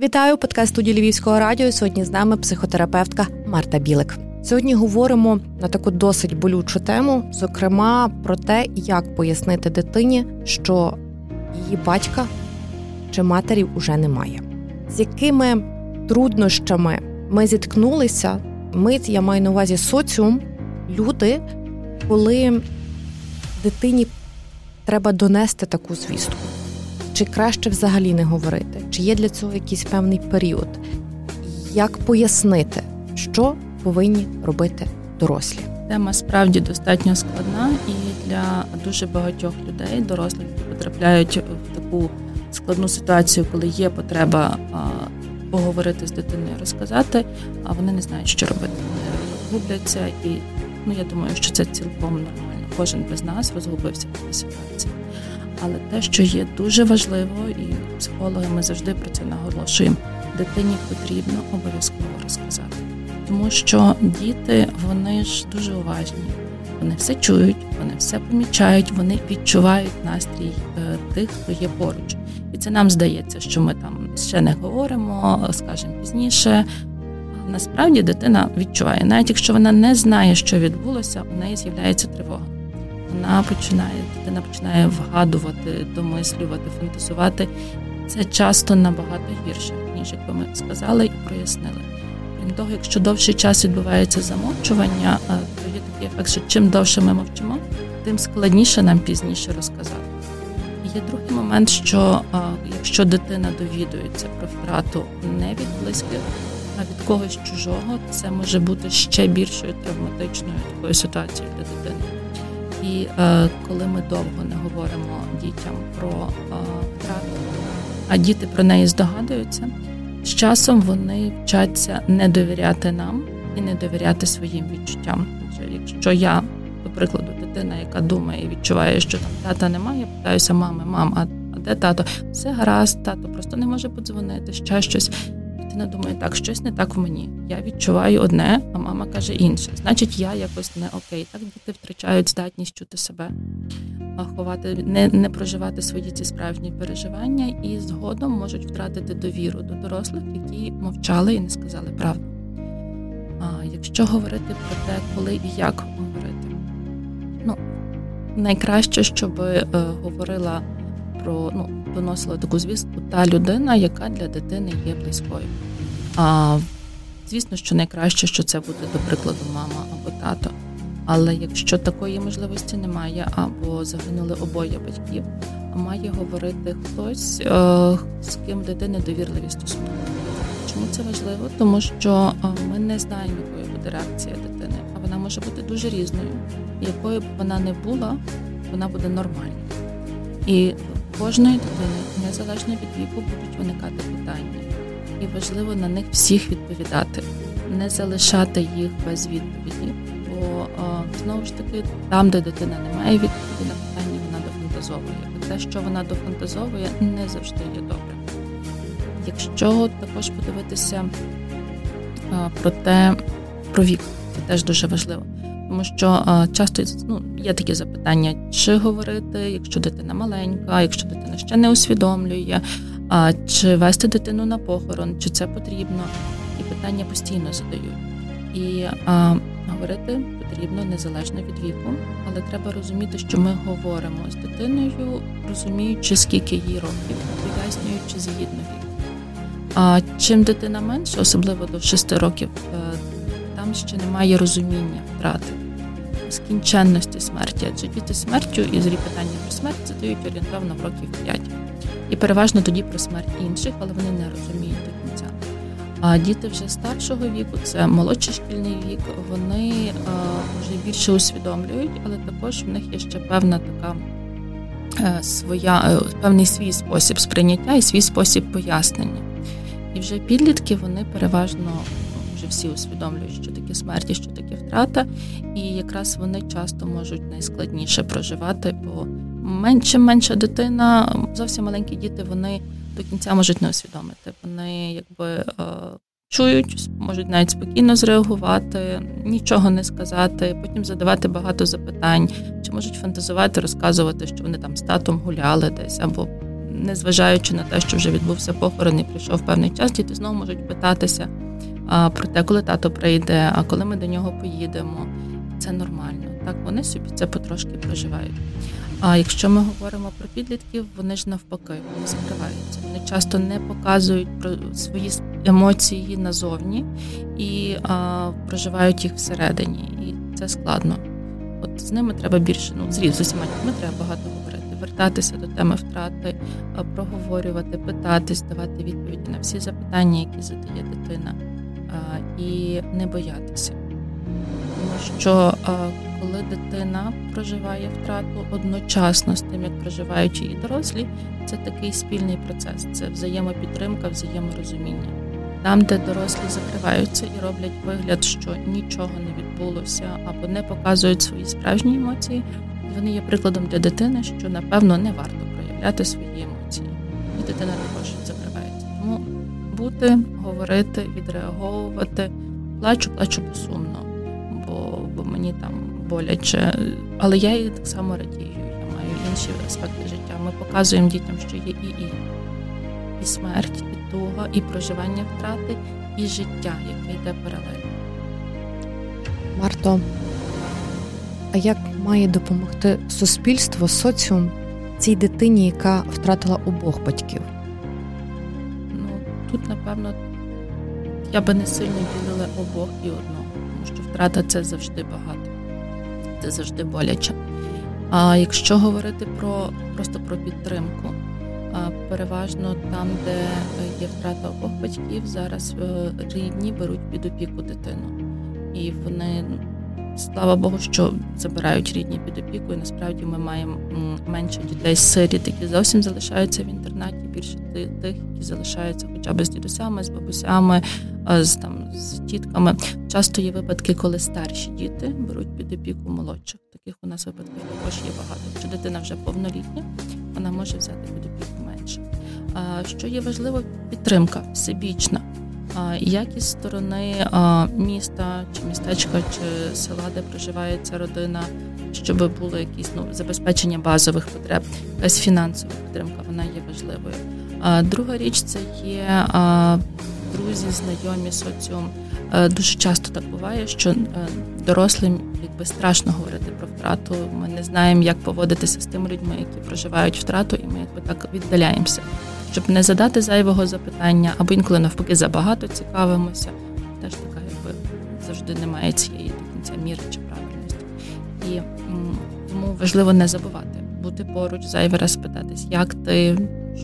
Вітаю подкаст студії Львівського радіо. Сьогодні з нами психотерапевтка Марта Білик. Сьогодні говоримо на таку досить болючу тему, зокрема про те, як пояснити дитині, що її батька чи матері вже немає, з якими труднощами ми зіткнулися. Ми я маю на увазі соціум, люди, коли дитині треба донести таку звістку. Чи краще взагалі не говорити? Чи є для цього якийсь певний період? Як пояснити, що повинні робити дорослі? Тема справді достатньо складна, і для дуже багатьох людей, дорослих, потрапляють в таку складну ситуацію, коли є потреба поговорити з дитиною, розказати, а вони не знають, що робити. Вони губляться, і ну я думаю, що це цілком нормально. Кожен без нас розгубився в цій ситуації. Але те, що є дуже важливо, і психологи ми завжди про це наголошуємо, дитині потрібно обов'язково розказати. Тому що діти, вони ж дуже уважні, вони все чують, вони все помічають, вони відчувають настрій е, тих, хто є поруч. І це нам здається, що ми там ще не говоримо, скажемо пізніше. Насправді дитина відчуває, навіть якщо вона не знає, що відбулося, у неї з'являється тривога вона починає, дитина починає вгадувати, домислювати, фантазувати. Це часто набагато гірше, ніж як би ми сказали і прояснили. Крім того, якщо довший час відбувається замовчування, то є такий ефект, що чим довше ми мовчимо, тим складніше нам пізніше розказати. Є другий момент, що якщо дитина довідується про втрату не від близьких, а від когось чужого, це може бути ще більшою травматичною такою ситуацією для дитини. І е, коли ми довго не говоримо дітям про е, втрату, а діти про неї здогадуються, з часом вони вчаться не довіряти нам і не довіряти своїм відчуттям. Якщо я, до прикладу, дитина, яка думає і відчуває, що там тата немає, питаюся мами, мам, а де тато? Все гаразд, тато просто не може подзвонити, ще щось дитина думає, так, щось не так в мені. Я відчуваю одне, а мама каже інше. Значить, я якось не окей. Так діти втрачають здатність чути себе, ховати, не не проживати свої ці справжні переживання і згодом можуть втратити довіру до дорослих, які мовчали і не сказали правду. А якщо говорити про те, коли і як говорити, ну найкраще, щоб е, говорила про ну доносила таку звістку та людина, яка для дитини є близькою. А, Звісно, що найкраще, що це буде, до прикладу, мама або тато. Але якщо такої можливості немає, або загинули обоє батьків, має говорити хтось, е, з ким дитини довірливі стосунки. Чому це важливо? Тому що е, ми не знаємо, якою буде реакція дитини, а вона може бути дуже різною. Якою б вона не була, вона буде нормальною. І кожної дитини, незалежно від віку, будуть виникати питання, і важливо на них всіх відповідати, не залишати їх без відповіді. Бо знову ж таки, там, де дитина не має відповіді на питання, вона дофантазовує. І те, що вона дофантазовує, не завжди є добре. Якщо також подивитися про те, про вік, це теж дуже важливо. Тому що а, часто ну, є такі запитання, чи говорити, якщо дитина маленька, якщо дитина ще не усвідомлює, чи вести дитину на похорон, чи це потрібно, і питання постійно задають. І а, говорити потрібно незалежно від віку, але треба розуміти, що ми говоримо з дитиною, розуміючи, скільки їй років, пояснюючи згідно віку. А чим дитина менше, особливо до 6 років, е, там ще немає розуміння втрати, скінченності смерті, адже діти смертю і зрі питання про смерть задають орієнтовно в років 5. І переважно тоді про смерть інших, але вони не розуміють до кінця. А діти вже старшого віку, це молодший шкільний вік, вони вже більше усвідомлюють, але також в них є ще певна така е, своя, е, певний свій спосіб сприйняття і свій спосіб пояснення. І вже підлітки вони переважно вже всі усвідомлюють, що таке смерть і що таке втрата, і якраз вони часто можуть найскладніше проживати, бо менше менша дитина, зовсім маленькі діти, вони до кінця можуть не усвідомити. Вони якби е, чують, можуть навіть спокійно зреагувати, нічого не сказати, потім задавати багато запитань, чи можуть фантазувати, розказувати, що вони там з татом гуляли десь або незважаючи на те, що вже відбувся похорон і прийшов певний час, діти знову можуть питатися про те, коли тато прийде, а коли ми до нього поїдемо. Це нормально. Так, вони собі це потрошки проживають. А якщо ми говоримо про підлітків, вони ж навпаки вони закриваються. Вони часто не показують про свої емоції назовні і а, проживають їх всередині, і це складно. От з ними треба більше ну з усіма дітьми треба багато говорити, вертатися до теми втрати, проговорювати, питатись, давати відповіді на всі запитання, які задає дитина, і не боятися. Тому що коли дитина проживає втрату одночасно з тим, як проживають її дорослі, це такий спільний процес, це взаємопідтримка, взаєморозуміння. Там, де дорослі закриваються і роблять вигляд, що нічого не відбулося, або не показують свої справжні емоції, вони є прикладом для дитини, що напевно не варто проявляти свої емоції, і дитина також закривається. Тому бути, говорити, відреаговувати, плачу, плачу сумно, бо, бо мені там боляче, але я і так само радію. Я маю інші аспекти життя. Ми показуємо дітям, що є і і, і смерть, і туга, і проживання втрати, і життя, яке йде паралельно. Марто, а як має допомогти суспільство, соціум цій дитині, яка втратила обох батьків? Тут, напевно, я би не сильно ділила обох і одного, тому що втрата це завжди багато це завжди боляче. А якщо говорити про просто про підтримку, переважно там, де є втрата обох батьків, зараз е, рідні беруть під опіку дитину, і вони слава Богу, що забирають рідні під опіку. І насправді ми маємо менше дітей з сиріт, які зовсім залишаються в інтернаті. Більше тих, які залишаються, хоча б з дідусями, з бабусями, з там з тітками. Часто є випадки, коли старші діти беруть під опіку молодших. Таких у нас випадків також є багато. Якщо дитина вже повнолітня, вона може взяти під опіку менше. Що є важливо, підтримка всебічна як із сторони міста чи містечка чи села, де проживає ця родина, щоб було якісь ну забезпечення базових потреб, якась фінансова підтримка, вона є важливою. Друга річ це є друзі, знайомі соціум. Дуже часто так буває, що е, дорослим якби страшно говорити про втрату. Ми не знаємо, як поводитися з тими людьми, які проживають втрату, і ми якби так віддаляємося щоб не задати зайвого запитання, або інколи навпаки забагато цікавимося. Теж така, якби завжди немає цієї до кінця міри чи правильності. І тому важливо не забувати, бути поруч, зайвий раз питатись, як ти,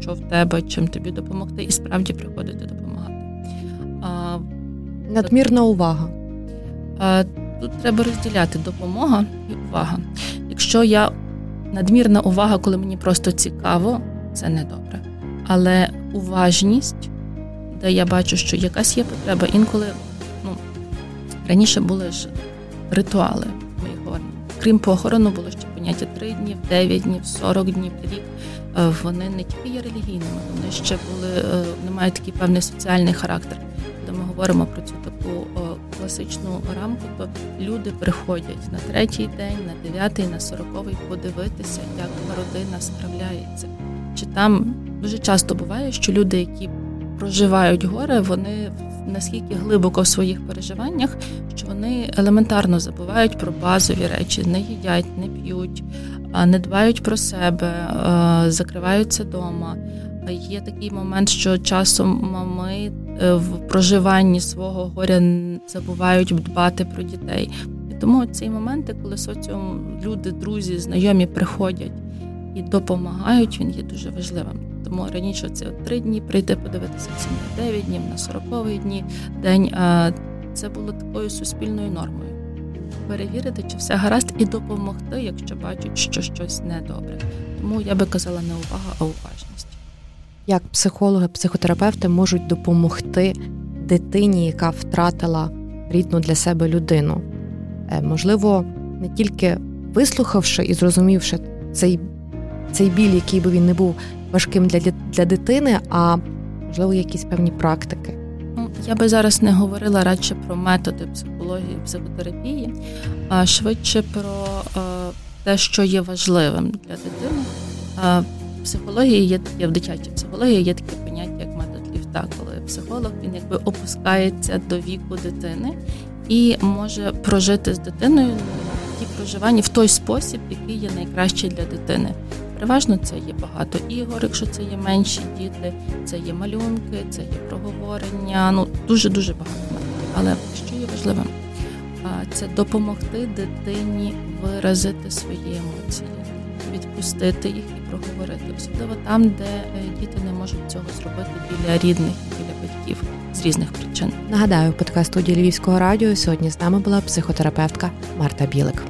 що в тебе, чим тобі допомогти, і справді приходити допомагати. А, Надмірна увага. А, Тут треба розділяти допомога і увага. Якщо я надмірна увага, коли мені просто цікаво, це не добре але уважність, де я бачу, що якась є потреба. Інколи ну, раніше були ж ритуали. Ми говоримо. Крім похорону, було ще поняття 3 дні, 9 днів, 40 днів, рік. Е, вони не тільки є релігійними, вони ще були, е, вони мають такий певний соціальний характер. Коли ми говоримо про цю таку класичну рамку, то люди приходять на третій день, на дев'ятий, на сороковий подивитися, як родина справляється. Чи там Дуже часто буває, що люди, які проживають горе, вони наскільки глибоко в своїх переживаннях, що вони елементарно забувають про базові речі, не їдять, не п'ють, не дбають про себе, закриваються вдома. Є такий момент, що часом мами е, в проживанні свого горя забувають дбати про дітей. Тому ці моменти, коли соціум люди, друзі, знайомі приходять і допомагають, він є дуже важливим. Тому раніше це три дні прийти подивитися всі на 9 днів, на 40 дні день. Це було такою суспільною нормою. Перевірити, чи все гаразд, і допомогти, якщо бачать, що щось недобре. Тому я би казала не увага, а уважність. Як психологи, психотерапевти можуть допомогти дитині, яка втратила рідну для себе людину? Е, можливо, не тільки вислухавши і зрозумівши цей цей біль, який би він не був важким для для дитини, а можливо, якісь певні практики. Ну, я би зараз не говорила радше про методи психології, психотерапії, а швидше про е, те, що є важливим для дитини. Е, психології є таке, в дитячій психології є таке поняття, як метод ліфта, коли психолог він якби опускається до віку дитини і може прожити з дитиною ті проживання в той спосіб, який є найкращий для дитини. Переважно це є багато ігор, якщо це є менші діти, це є малюнки, це є проговорення. Ну дуже дуже багато методів. Але що є важливим, це допомогти дитині виразити свої емоції, відпустити їх і проговорити, особливо там, де е, діти не можуть цього зробити біля рідних, біля батьків з різних причин. Нагадаю, подкаст студії Львівського радіо сьогодні з нами була психотерапевтка Марта Білик.